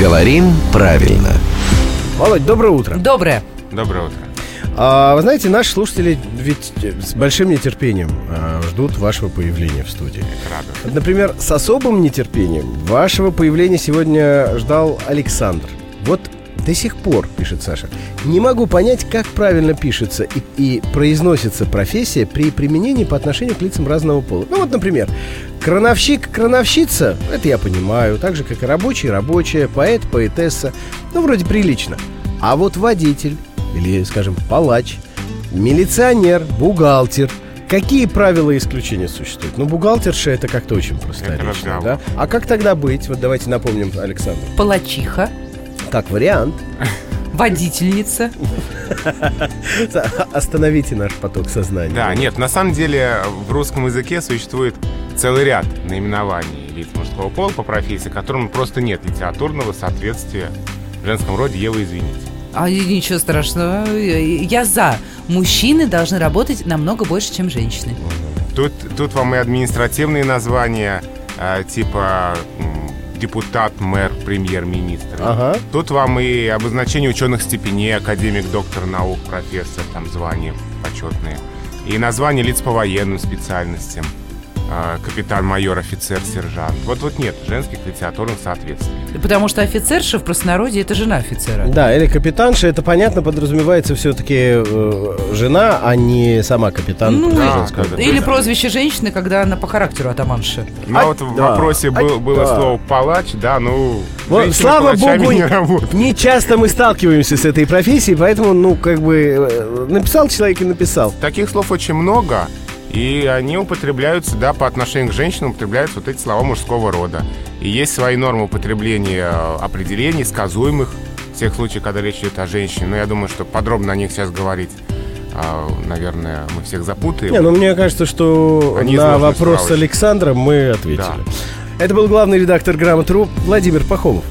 Говорим правильно. Володь, доброе утро. Доброе. Доброе утро. А, вы знаете, наши слушатели ведь с большим нетерпением а, ждут вашего появления в студии. Рада. Например, с особым нетерпением вашего появления сегодня ждал Александр. Вот до сих пор, пишет Саша, не могу понять, как правильно пишется и, и произносится профессия при применении по отношению к лицам разного пола. Ну вот, например, крановщик, крановщица, это я понимаю, так же, как и рабочий, рабочая, поэт, поэтесса, ну, вроде прилично. А вот водитель, или, скажем, палач, милиционер, бухгалтер, Какие правила и исключения существуют? Ну, бухгалтерша это как-то очень просторечно, да? А как тогда быть? Вот давайте напомним Александру. Палачиха. Как вариант. Водительница. Остановите наш поток сознания. Да, нет, на самом деле в русском языке существует целый ряд наименований лиц мужского пола по профессии, которым просто нет литературного соответствия в женском роде. Ева, извините. А ничего страшного. Я за. Мужчины должны работать намного больше, чем женщины. Тут, тут вам и административные названия, э, типа депутат, мэр, премьер-министр. Ага. Тут вам и обозначение ученых степеней, академик, доктор наук, профессор, там звания почетные. И название лиц по военным специальностям. Э, Капитан, майор, офицер, сержант. Вот вот нет женских литературных соответствий. Потому что офицерша в простонародье это жена офицера. Да, или капитанша, это понятно, подразумевается все-таки жена, а не сама капитан. Ну, Да, да, да. Или прозвище женщины, когда она по характеру атаманша. Ну, А, вот в да. вопросе А, был- было да. слово палач, да, ну, Вот, слава богу, не работают. не часто мы сталкиваемся с этой профессией, поэтому, ну, как бы, э, написал человек и написал. Таких слов очень много, и они употребляются, да, по отношению к женщинам употребляются вот эти слова мужского рода. И есть свои нормы употребления э, определений, сказуемых в тех случаях, когда речь идет о женщине. Но я думаю, что подробно о них сейчас говорить, а, наверное, мы всех запутаем. Не, ну мне кажется, что Они на вопрос справочно. Александра мы ответили. Да. Это был главный редактор «Грамотру» Владимир Пахомов.